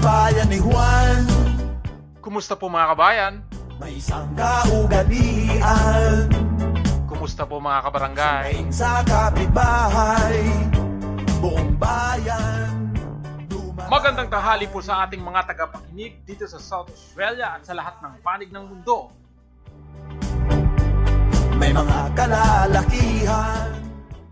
bayan ni Juan Kumusta po mga kabayan? May isang kaugalian Kumusta po mga kabarangay? Sa kapitbahay Buong bayan. Magandang tanghali po sa ating mga tagapakinig dito sa South Australia at sa lahat ng panig ng mundo. May mga kalalakihan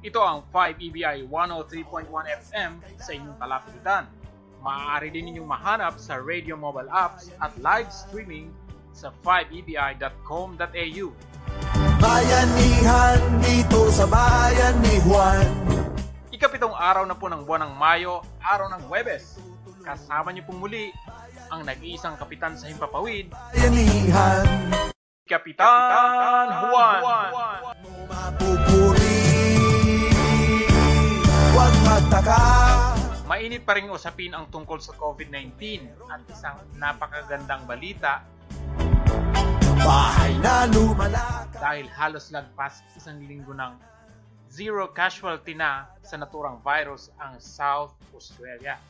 Ito ang 5EBI 103.1 FM sa inyong talapitan. Maaari din ninyong mahanap sa radio mobile apps at live streaming sa 5ebi.com.au. Bayanihan dito sa bayan ni Juan Ikapitong araw na po ng buwan ng Mayo, araw ng Huwebes. Kasama niyo pong muli ang nag-iisang kapitan sa Himpapawid, Bayanihan Kapitan Juan. Mapupuri Huwag magtaka Mainit pa rin usapin ang tungkol sa COVID-19 at isang napakagandang balita. Bahay na lumalakad dahil halos lagpas isang linggo ng zero casualty na sa naturang virus ang South Australia.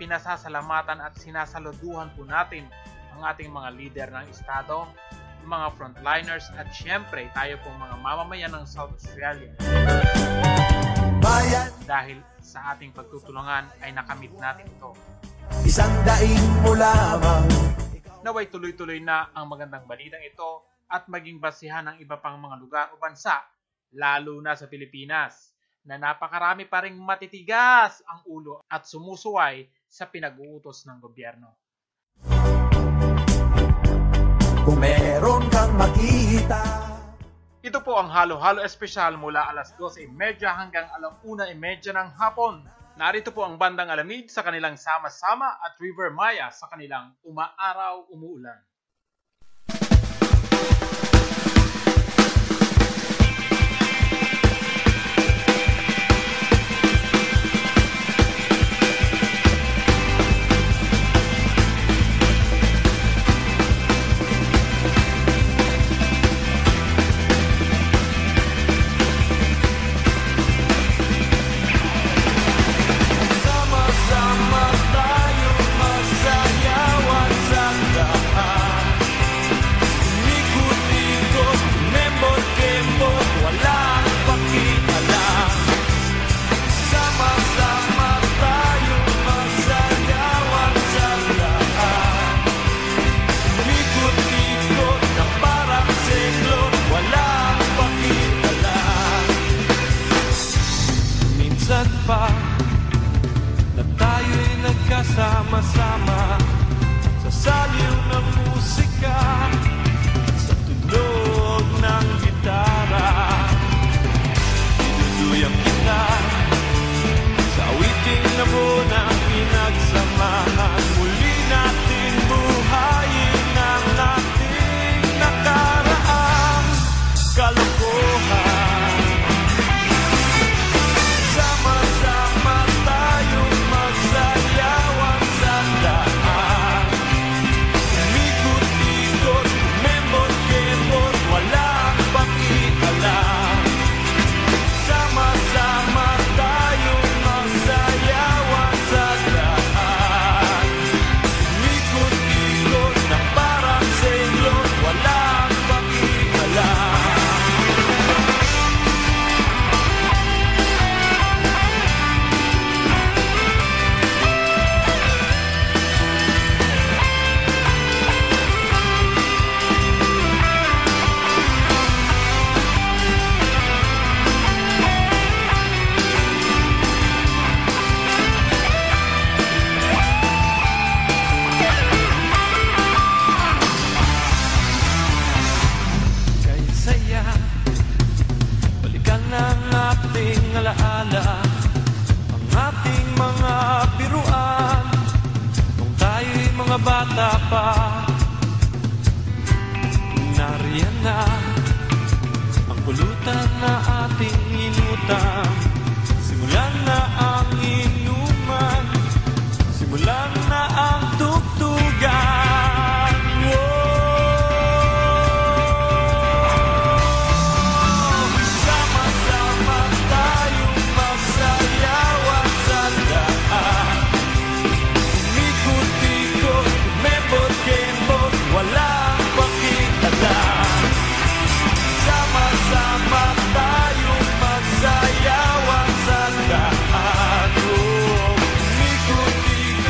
Pinasasalamatan at sinasaluduhan po natin ang ating mga leader ng estado, mga frontliners at syempre tayo pong mga mamamayan ng South Australia Bayan dahil sa ating pagtutulungan ay nakamit natin ito. Isang daing mo lamang Naway tuloy-tuloy na ang magandang balitang ito at maging basihan ng iba pang mga lugar o bansa, lalo na sa Pilipinas, na napakarami pa ring matitigas ang ulo at sumusuway sa pinag-uutos ng gobyerno. Kung meron kang makita Ito po ang halo-halo espesyal mula alas 12.30 hanggang alam 1.30 ng hapon. Narito po ang bandang alamid sa kanilang sama-sama at River Maya sa kanilang umaaraw umuulan.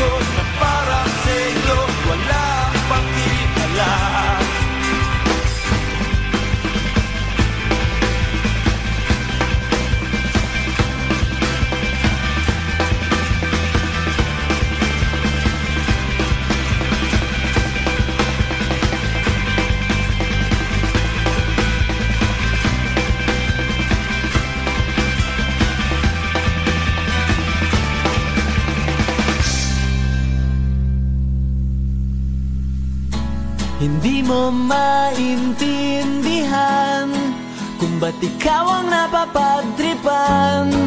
good. Mo maintindihan Kung ba't ikaw ang napapagtripan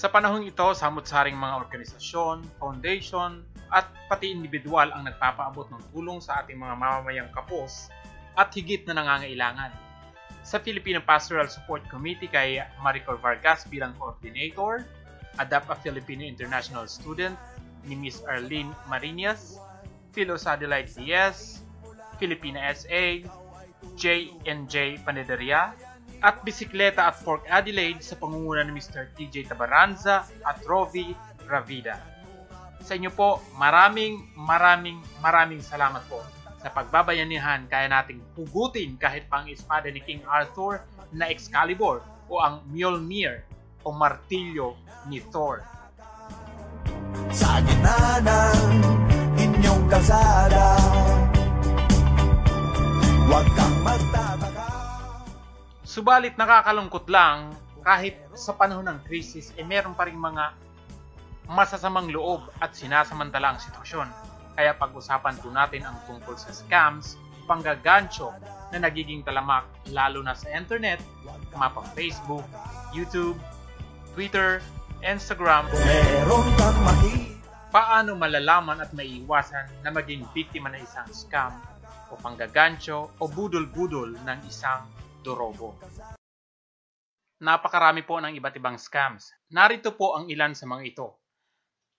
Sa panahong ito, samot-saring mga organisasyon, foundation, at pati individual ang nagpapaabot ng tulong sa ating mga mamamayang kapos at higit na nangangailangan. Sa Filipino Pastoral Support Committee kay Maricor Vargas bilang coordinator, Adapt a Filipino International Student ni Miss Arlene Marinas, Philo Sadelight Diaz, Filipina SA, J&J Panaderia, at Bisikleta at Pork Adelaide sa pangunguna ni Mr. TJ Tabaranza at Rovi Ravida. Sa inyo po, maraming maraming maraming salamat po sa pagbabayanihan kaya nating pugutin kahit pang espada ni King Arthur na Excalibur o ang Mjolnir o martilyo ni Thor. Sa gitna ng inyong kalsada Huwag kang magtataka Subalit nakakalungkot lang kahit sa panahon ng krisis eh meron pa rin mga masasamang loob at sinasamantala ang sitwasyon. Kaya pag-usapan po natin ang tungkol sa scams, panggagancho na nagiging talamak lalo na sa internet, mapang Facebook, YouTube, Twitter, Instagram, paano malalaman at maiiwasan na maging biktima ng isang scam o panggagancho o budol-budol ng isang dorobo. Napakarami po ng iba't ibang scams. Narito po ang ilan sa mga ito.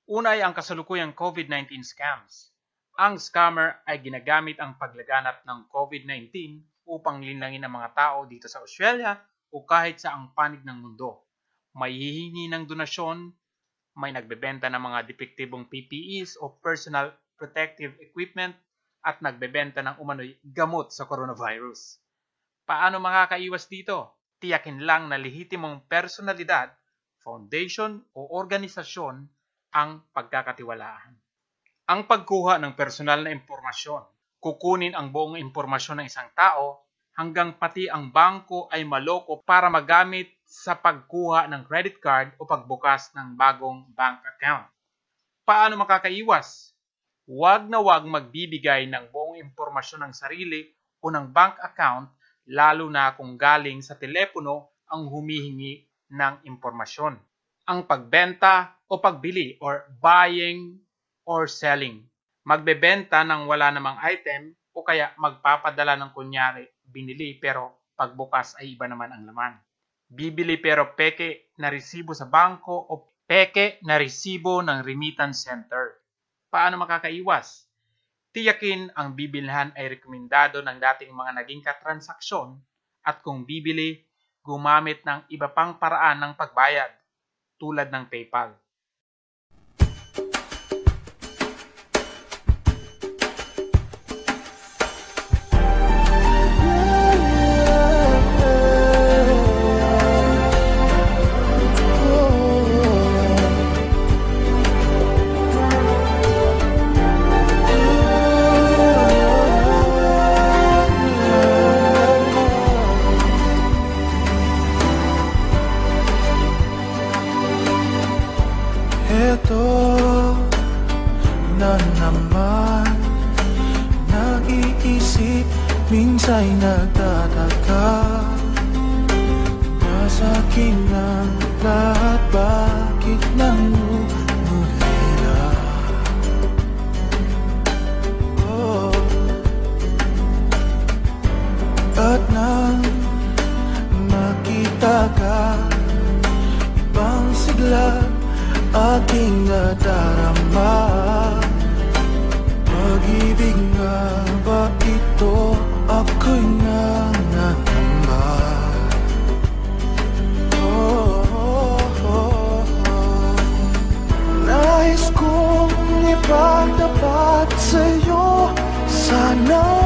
Una ay ang kasalukuyang COVID-19 scams. Ang scammer ay ginagamit ang paglaganap ng COVID-19 upang linangin ang mga tao dito sa Australia o kahit sa ang panig ng mundo. May hihingi ng donasyon, may nagbebenta ng mga depektibong PPEs o personal protective equipment at nagbebenta ng umano'y gamot sa coronavirus. Paano makakaiwas dito? Tiyakin lang na lehitimong personalidad, foundation o organisasyon ang pagkakatiwalaan. Ang pagkuha ng personal na impormasyon. Kukunin ang buong impormasyon ng isang tao hanggang pati ang bangko ay maloko para magamit sa pagkuha ng credit card o pagbukas ng bagong bank account. Paano makakaiwas? Huwag na huwag magbibigay ng buong impormasyon ng sarili o ng bank account lalo na kung galing sa telepono ang humihingi ng impormasyon. Ang pagbenta o pagbili or buying or selling. Magbebenta ng wala namang item o kaya magpapadala ng kunyari binili pero pagbukas ay iba naman ang laman. Bibili pero peke na resibo sa bangko o peke na resibo ng remittance center. Paano makakaiwas? Tiyakin ang bibilhan ay rekomendado ng dating mga naging katransaksyon at kung bibili, gumamit ng iba pang paraan ng pagbayad tulad ng PayPal. Nag-iisip, minsa'y nagtataka Nasa akin ang lahat, bakit nangungulila? Oh. At nang makita ka Ibang sigla aking nadarama Pag-ibig nga ba ito ako'y nangangamba oh, oh, oh, oh. Nais kong ipagtapat sa'yo Sana'y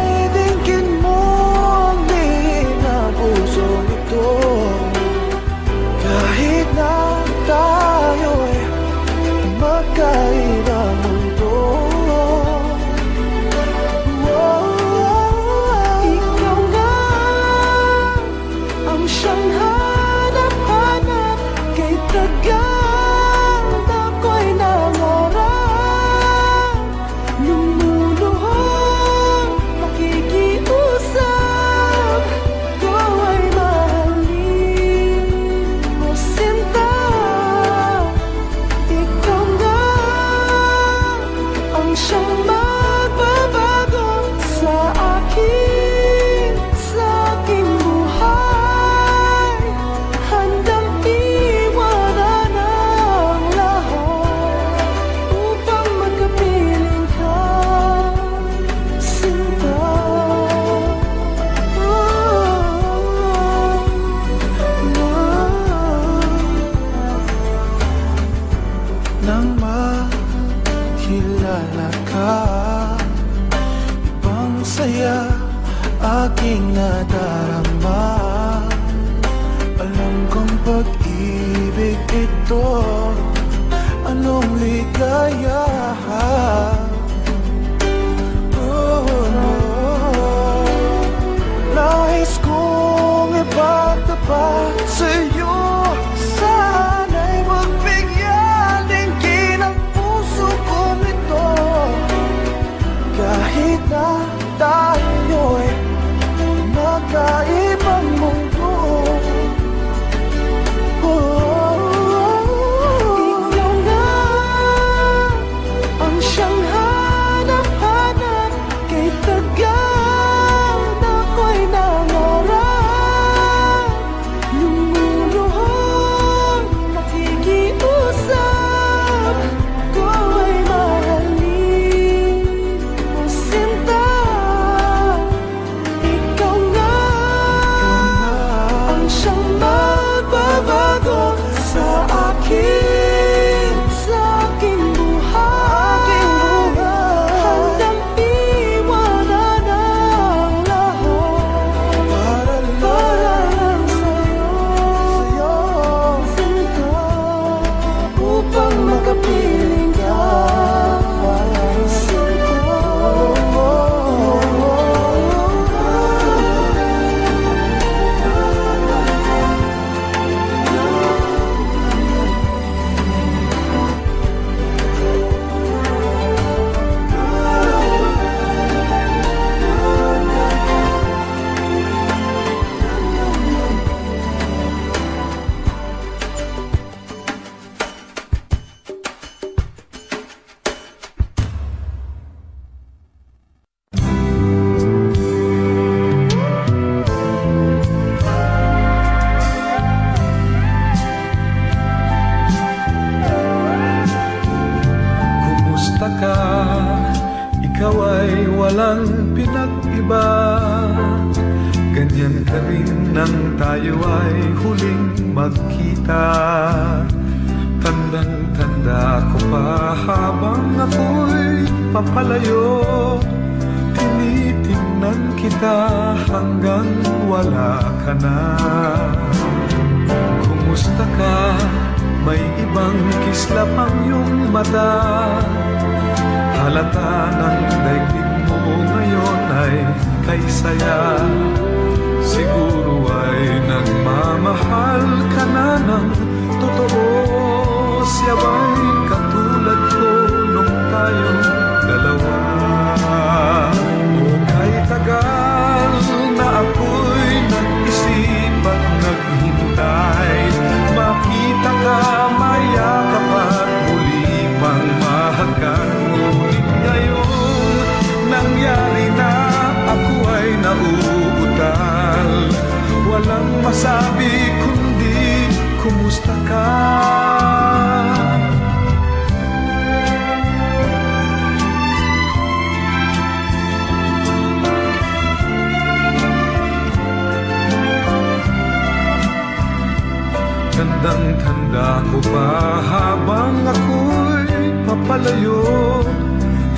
Ngunit ko pa habang ako'y papalayo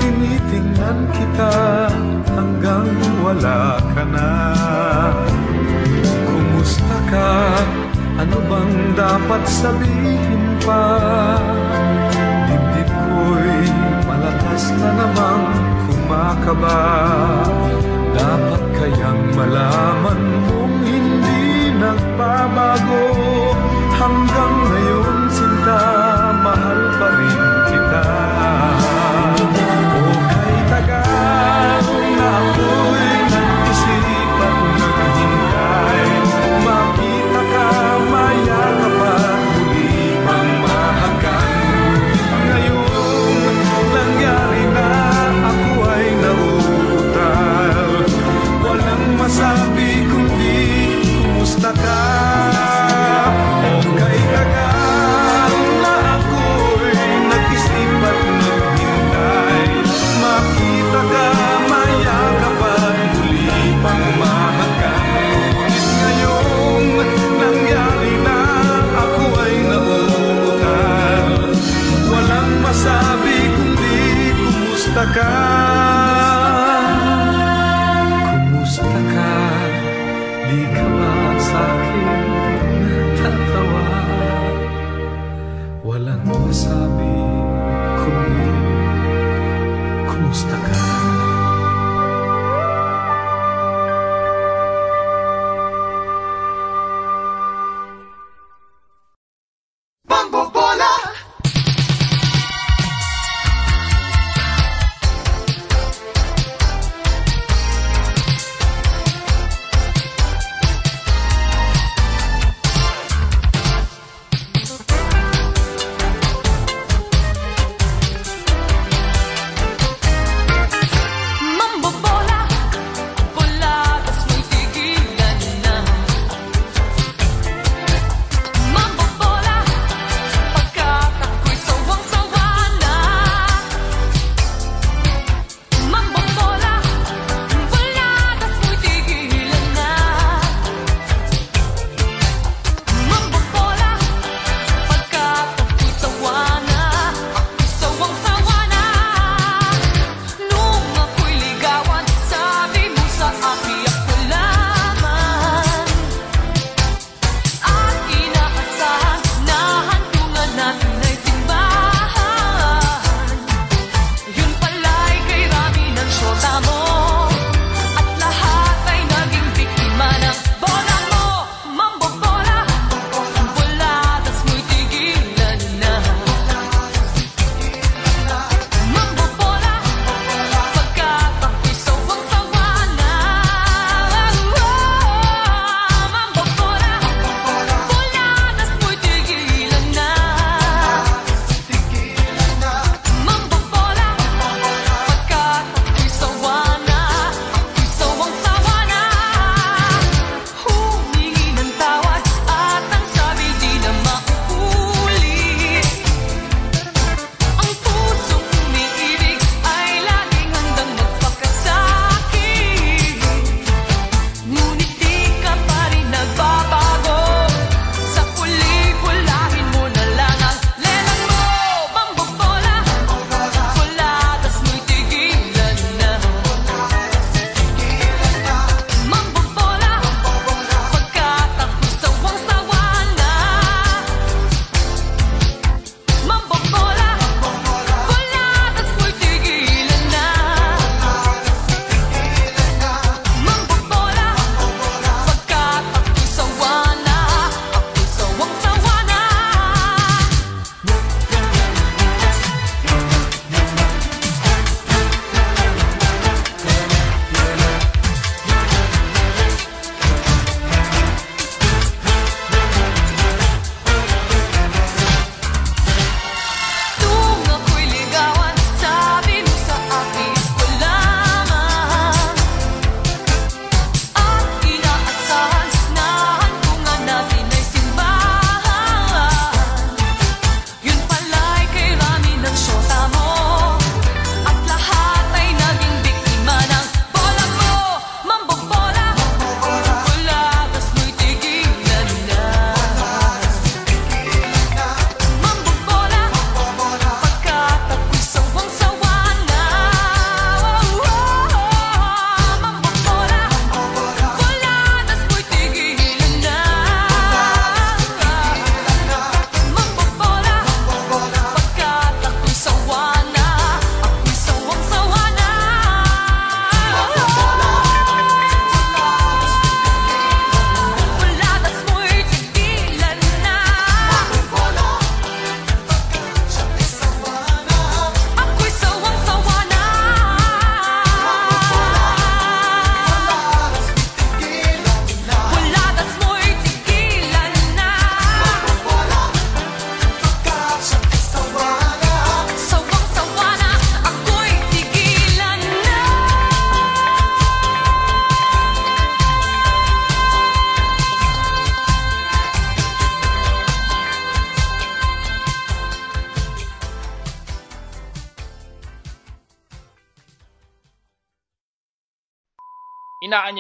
Tinitingnan kita hanggang wala ka na Kumusta ka? Ano bang dapat sabihin pa? Dibdib ko'y malakas na namang kumakaba Dapat kayang malaman mo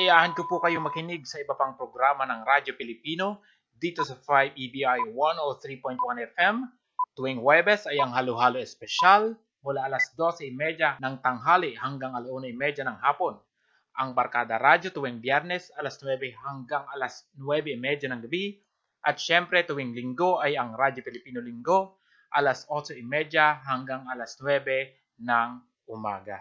Inaanyayahan ko po kayong makinig sa iba pang programa ng Radyo Pilipino dito sa 5EBI 103.1 FM. Tuwing Huwebes ay ang halo-halo espesyal mula alas 12.30 ng tanghali hanggang alauna 1.30 ng hapon. Ang Barkada Radyo tuwing Biyernes alas 9 hanggang alas 9.30 ng gabi. At syempre tuwing linggo ay ang Radyo Pilipino Linggo alas 8.30 hanggang alas 9 ng umaga.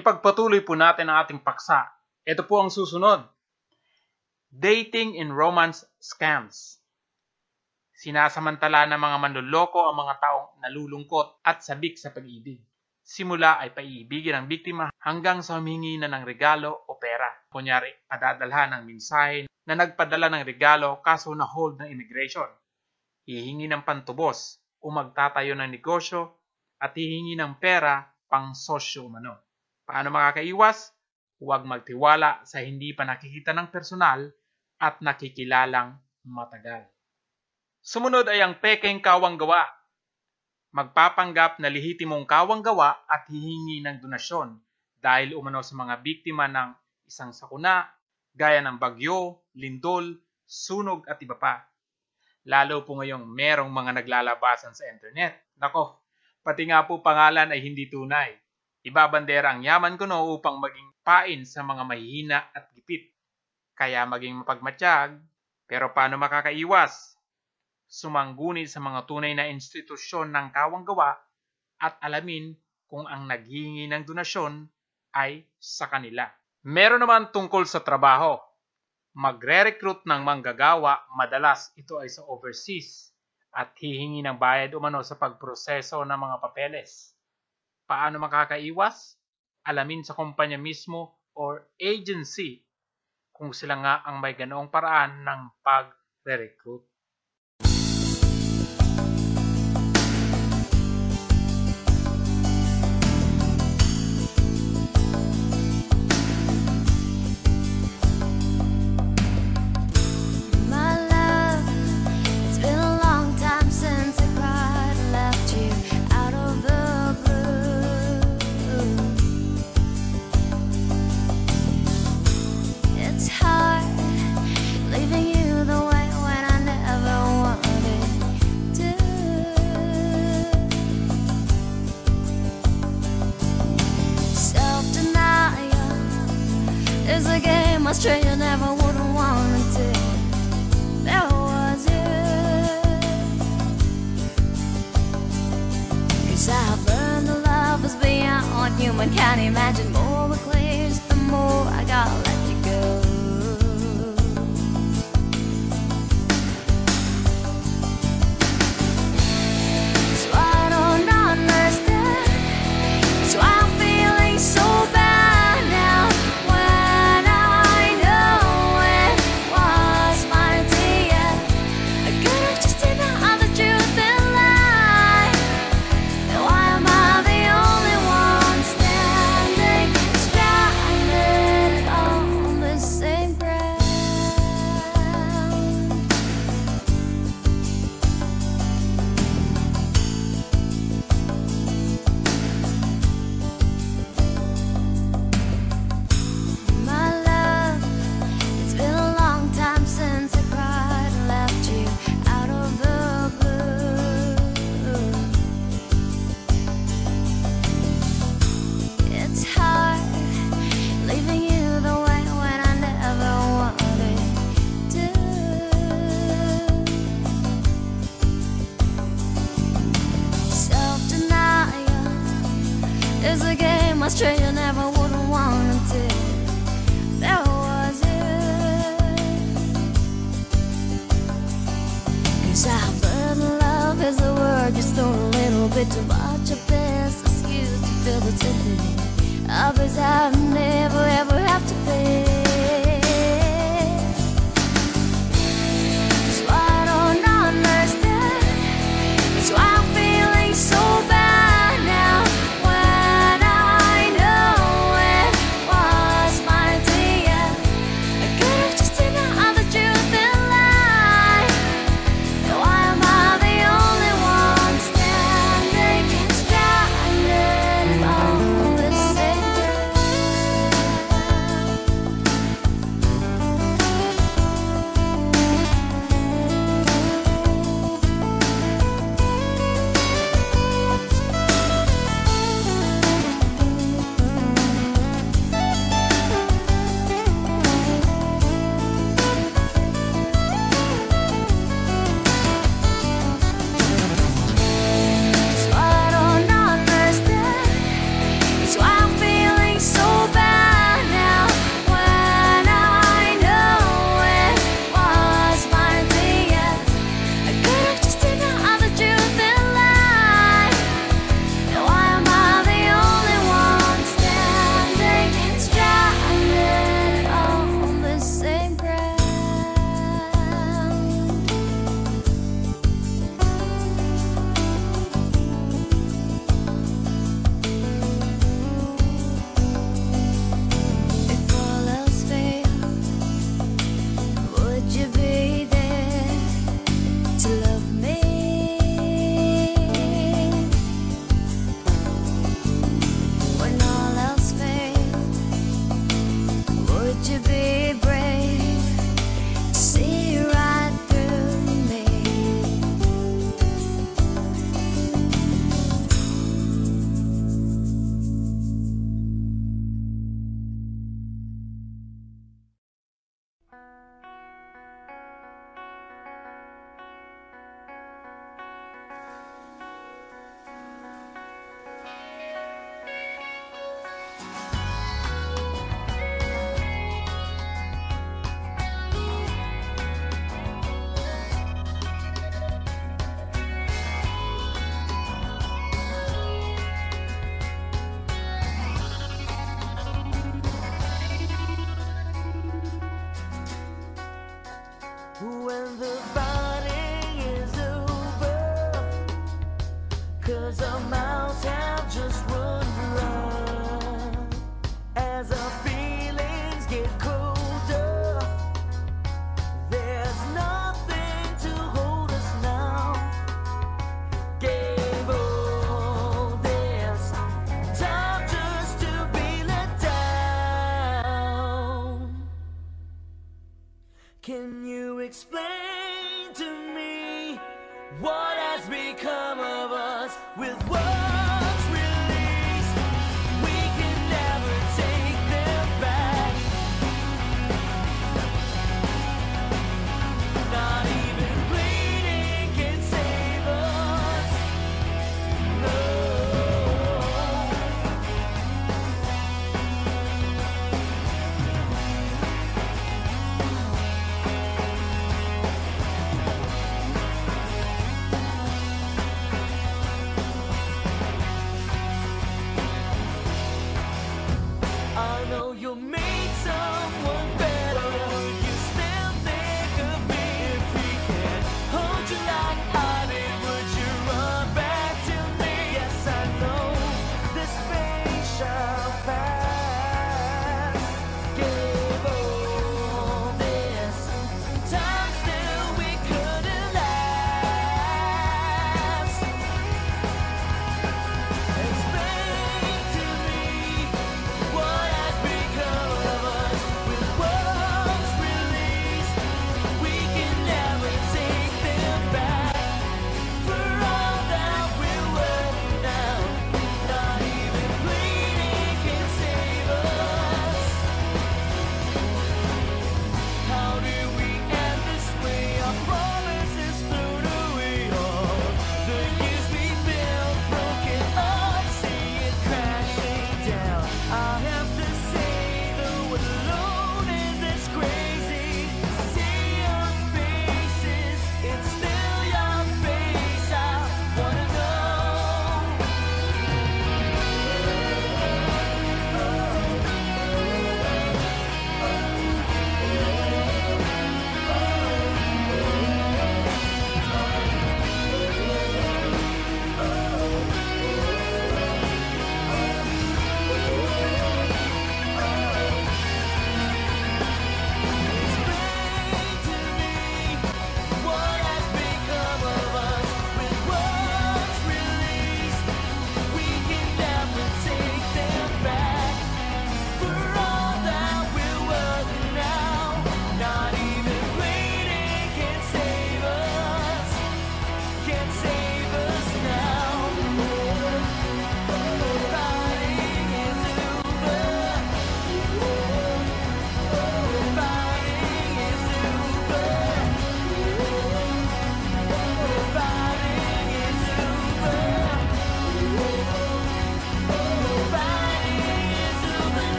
Ipagpatuloy po natin ang ating paksa. Ito po ang susunod. Dating in romance scams. Sinasamantala ng mga manloloko ang mga taong nalulungkot at sabik sa pag-ibig. Simula ay paiibigin ang biktima hanggang sa humingi na ng regalo o pera. Kunyari, padadalhan ng mensahe na nagpadala ng regalo kaso na hold ng immigration. Hihingi ng pantubos o magtatayo ng negosyo at hihingi ng pera pang sosyo umano. Paano makakaiwas? Huwag magtiwala sa hindi pa nakikita ng personal at nakikilalang matagal. Sumunod ay ang pekeng kawang gawa. Magpapanggap na lihitimong kawang gawa at hihingi ng donasyon dahil umano sa mga biktima ng isang sakuna, gaya ng bagyo, lindol, sunog at iba pa. Lalo po ngayong merong mga naglalabasan sa internet. Nako, pati nga po pangalan ay hindi tunay. Ibabandera ang yaman ko no upang maging pain sa mga mahihina at gipit. Kaya maging mapagmatsyag, pero paano makakaiwas? Sumangguni sa mga tunay na institusyon ng kawang gawa at alamin kung ang naghihingi ng donasyon ay sa kanila. Meron naman tungkol sa trabaho. Magre-recruit ng manggagawa, madalas ito ay sa overseas at hihingi ng bayad umano sa pagproseso ng mga papeles. Paano makakaiwas? Alamin sa kumpanya mismo or agency kung sila nga ang may ganoong paraan ng pag-recruit. Is a game a stranger never would have wanted. There was you. Cause I've learned that love is beyond human. Can't imagine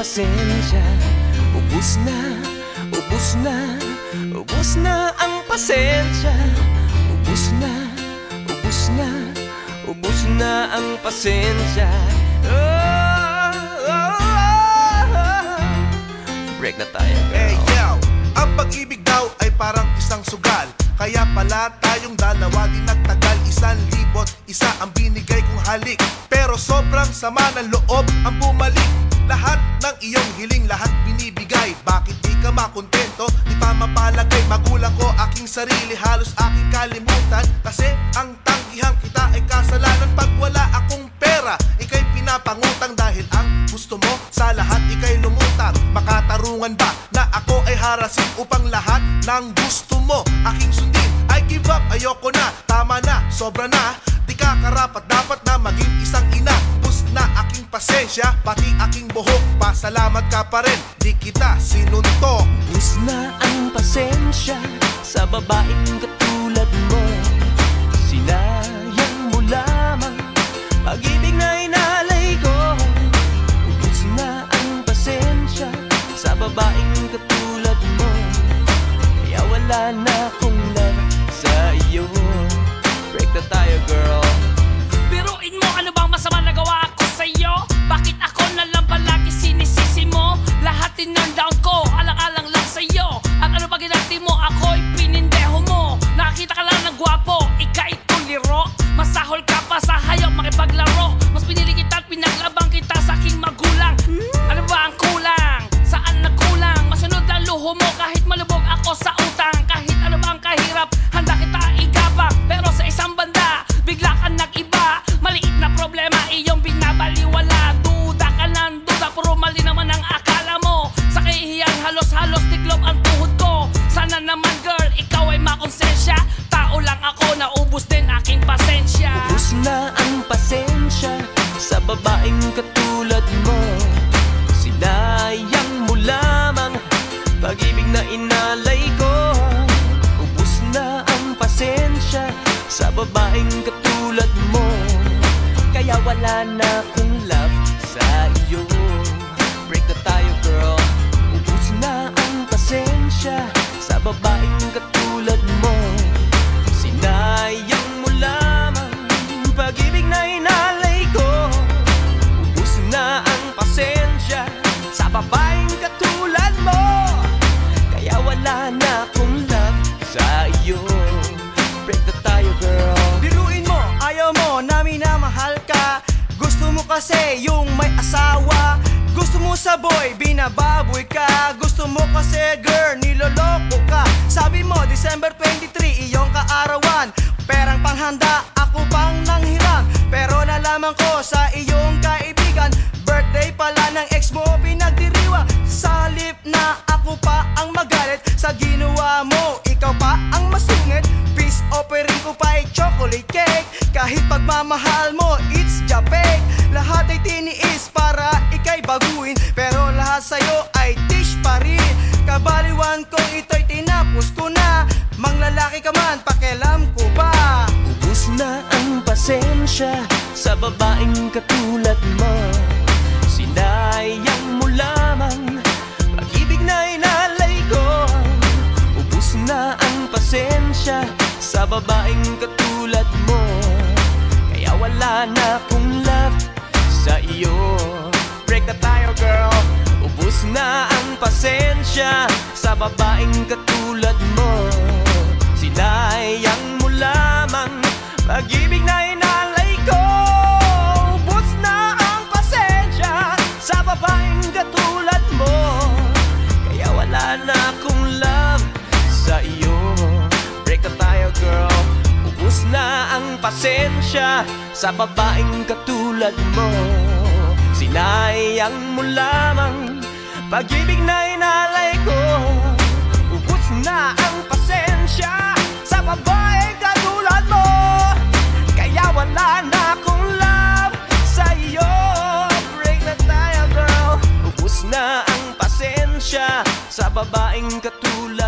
pasensya. Ubus na, ubus na, ubus na ang pasensya. Ubus na, ubus na, ubus na ang pasensya. Oh, oh, oh, oh. Break na tayo girl. Hey yo, ang pag-ibig daw ay parang isang sugal. Kaya pala tayong dalawa di nagtagal. Isang libot, isa ang binigay kong halik. Pero sobrang sama ng loob ang bumalik. Lahat ng iyong hiling, lahat binibigay. Bakit di ka makontento? Di pa mapalagay. Magulang ko aking sarili, halos aking kalimutan. Kasi ang tanggihan kita ay kasalanan Pag wala akong pera, ikay pinapangutang Dahil ang gusto mo sa lahat, ikay lumutang Makatarungan ba ako ay harasin upang lahat ng gusto mo. Aking sundin I give up, ayoko na, tama na, sobra na. Di ka karapat, dapat na maging isang ina. Bus na aking pasensya, pati aking buhok. Pasalamat ka pa rin, di kita sinuntok Bus na ang pasensya sa babaeng katulad mo. Sinayang mo lamang pag-ibig na babaeng katulad mo. Kaya wala na akong love sa iyo. Break na tayo girl. Biruin mo ano bang masama nagawa ko sa'yo? Bakit ako na lang palagi sinisisi mo? Lahat tinurn down ko, alang-alang lang sa'yo. At ano pa ginati mo, ako'y pinindeho mo. Nakakita ka lang ng gwapo, ika'y tuliro. Masahol ka pa sa hayop makipaglaro. Mas pinili kita at pinaglabang Luho mo kahit malubog ako sa utang. Kahit ano ba ang kahirap, handa kita igabang Pero sa isang banda, bigla ka nag-iba. Maliit na problema, iyong binabaliwala. Duda ka ng duda, puro mali naman ang akala mo. Sa kahihiyan, halos-halos tiklop ang tuhod ko. Sana naman girl, ikaw ay makonsensya. Tao lang ako, naubos din aking pasensya. Ubus na ang pasensya sa babaeng katulad Kaya wala sa boy, binababoy ka. Gusto mo kasi girl, niloloko ka. Sabi mo, December 23, iyong kaarawan. Perang panghanda, ako pang nanghiram. Pero nalaman ko sa iyong kaibigan Birthday pala ng ex mo, pinagdiriwa. Sa halip na ako pa ang magalit. Sa ginawa mo, ikaw pa ang masungit. Peace offering ko pa ay chocolate cake. Kahit pagmamahal mo, it's japek Lahat ay tiniis para ikay baguhin Pero lahat sa'yo ay dish pa rin. Kabaliwan ko ito'y tinapos ko na Manglalaki ka man, pakialam ko ba? Ubus na ang pasensya sa babaeng katulad mo. Sinayang mo lamang pag-ibig na inalay ko. Ubus na ang pasensya sa babaeng katulad mo. Kaya wala na love sa iyo. Break na tayo girl. Ubus na ang pasensya sa babaeng katulad mo. Sinayang mo lamang. Pag-ibig na inalay pasensya sa babaeng katulad mo. Sinayang mo lamang pag-ibig na inalay ko. Ubus na ang pasensya sa babaeng katulad mo. Kaya wala na akong love sa iyo Break na tayo girl. Ubus na ang pasensya sa babaeng katulad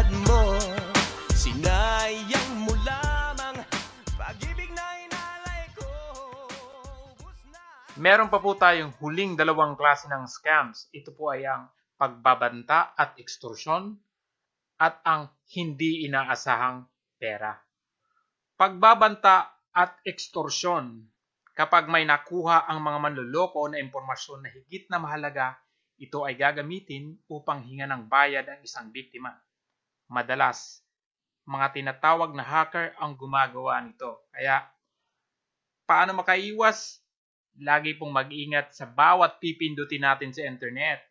Meron pa po tayong huling dalawang klase ng scams. Ito po ay ang pagbabanta at extortion at ang hindi inaasahang pera. Pagbabanta at extortion. Kapag may nakuha ang mga manloloko na impormasyon na higit na mahalaga, ito ay gagamitin upang hinga ng bayad ang isang biktima. Madalas, mga tinatawag na hacker ang gumagawa nito. Kaya, paano makaiwas? Lagi pong mag-ingat sa bawat pipindutin natin sa internet.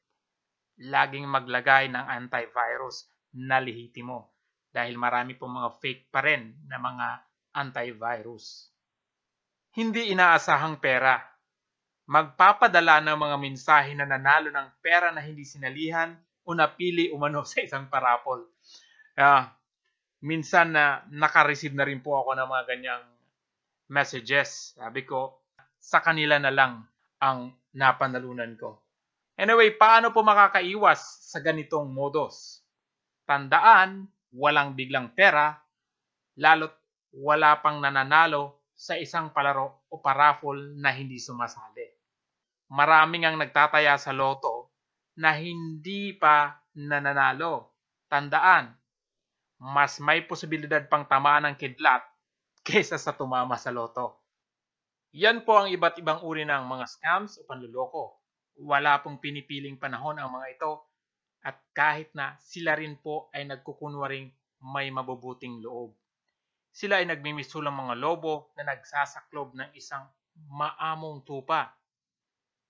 Laging maglagay ng antivirus na lehitimo dahil marami pong mga fake pa rin na mga antivirus. Hindi inaasahang pera. Magpapadala ng mga mensahe na nanalo ng pera na hindi sinalihan o napili umano sa isang parapol. Ah, minsan na naka-receive na rin po ako ng mga ganyang messages. Sabi ko, sa kanila na lang ang napanalunan ko. Anyway, paano po makakaiwas sa ganitong modus? Tandaan, walang biglang pera, lalo't wala pang nananalo sa isang palaro o paraffol na hindi sumasali. Maraming ang nagtataya sa loto na hindi pa nananalo. Tandaan, mas may posibilidad pang tamaan ng kidlat kaysa sa tumama sa loto. Yan po ang iba't ibang uri ng mga scams o panluloko. Wala pong pinipiling panahon ang mga ito at kahit na sila rin po ay nagkukunwaring may mabubuting loob. Sila ay nagmimisulang mga lobo na nagsasaklob ng isang maamong tupa.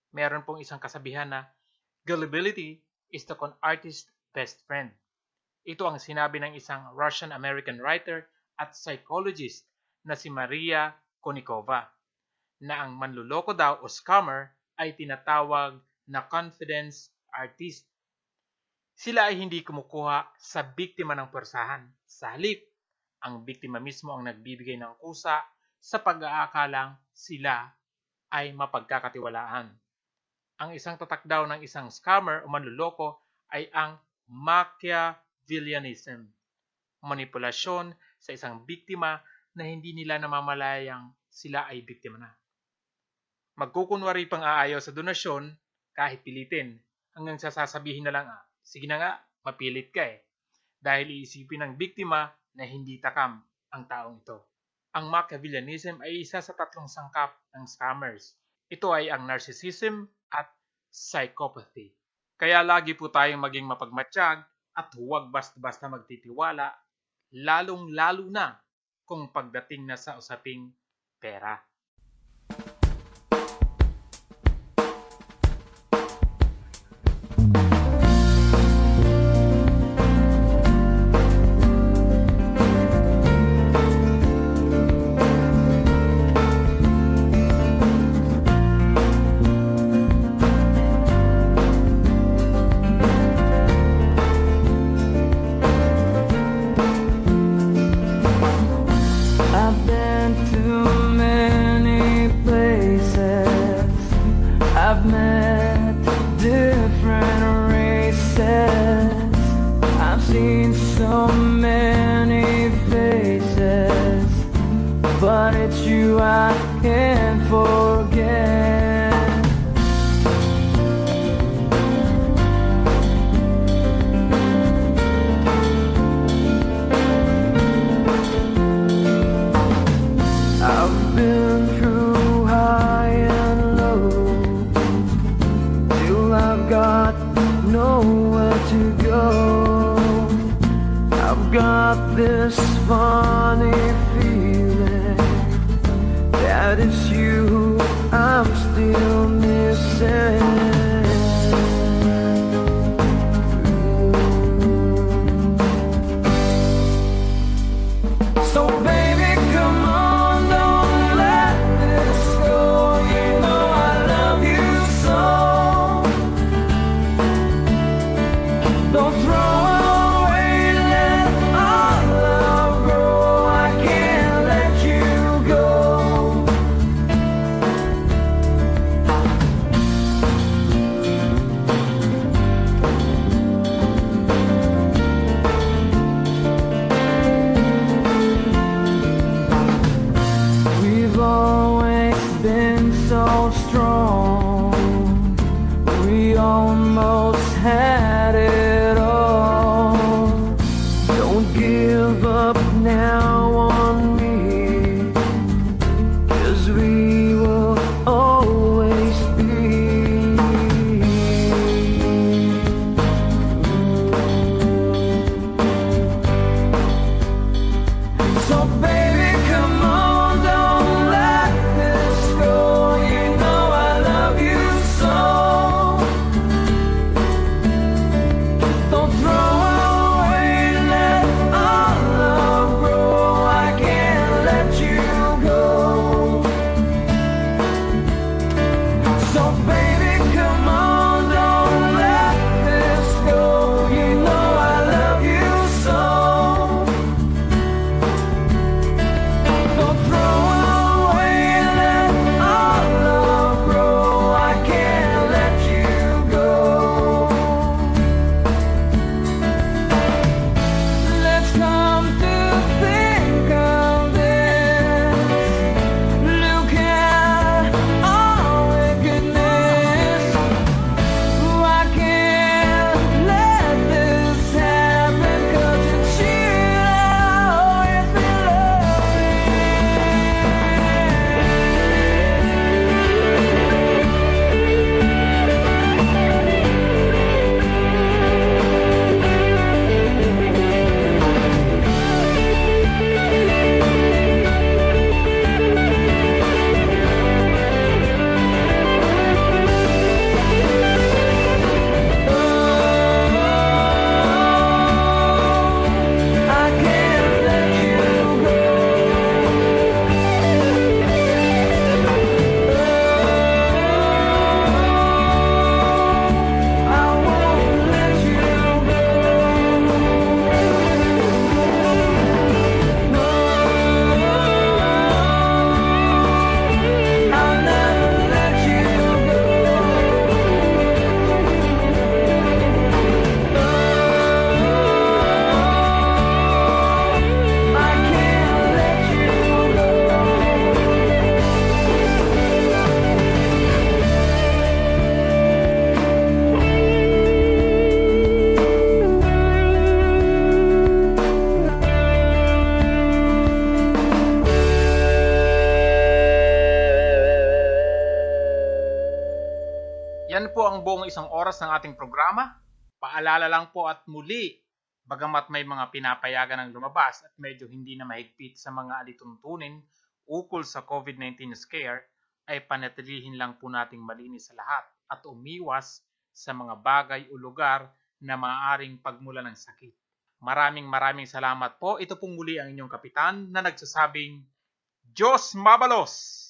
Meron pong isang kasabihan na gullibility is the con artist's best friend. Ito ang sinabi ng isang Russian-American writer at psychologist na si Maria Konikova na ang manluloko daw o scammer ay tinatawag na confidence artist. Sila ay hindi kumukuha sa biktima ng persahan. Sa halip, ang biktima mismo ang nagbibigay ng kusa sa pag-aakalang sila ay mapagkakatiwalaan. Ang isang tatak daw ng isang scammer o manluloko ay ang Machiavellianism, manipulasyon sa isang biktima na hindi nila namamalayang sila ay biktima na. Magkukunwari pang aayaw sa donasyon kahit pilitin hanggang sa sasabihin na lang, ah, sige na nga, mapilit ka eh. Dahil iisipin ng biktima na hindi takam ang taong ito. Ang Machiavellianism ay isa sa tatlong sangkap ng scammers. Ito ay ang narcissism at psychopathy. Kaya lagi po tayong maging mapagmatsyag at huwag basta-basta magtitiwala, lalong-lalo na kung pagdating na sa usaping pera. Pinapayagan ng lumabas at medyo hindi na mahigpit sa mga alituntunin ukol sa COVID-19 scare, ay panatilihin lang po nating malinis sa lahat at umiwas sa mga bagay o lugar na maaaring pagmula ng sakit. Maraming maraming salamat po. Ito pong muli ang inyong kapitan na nagsasabing, Diyos Mabalos!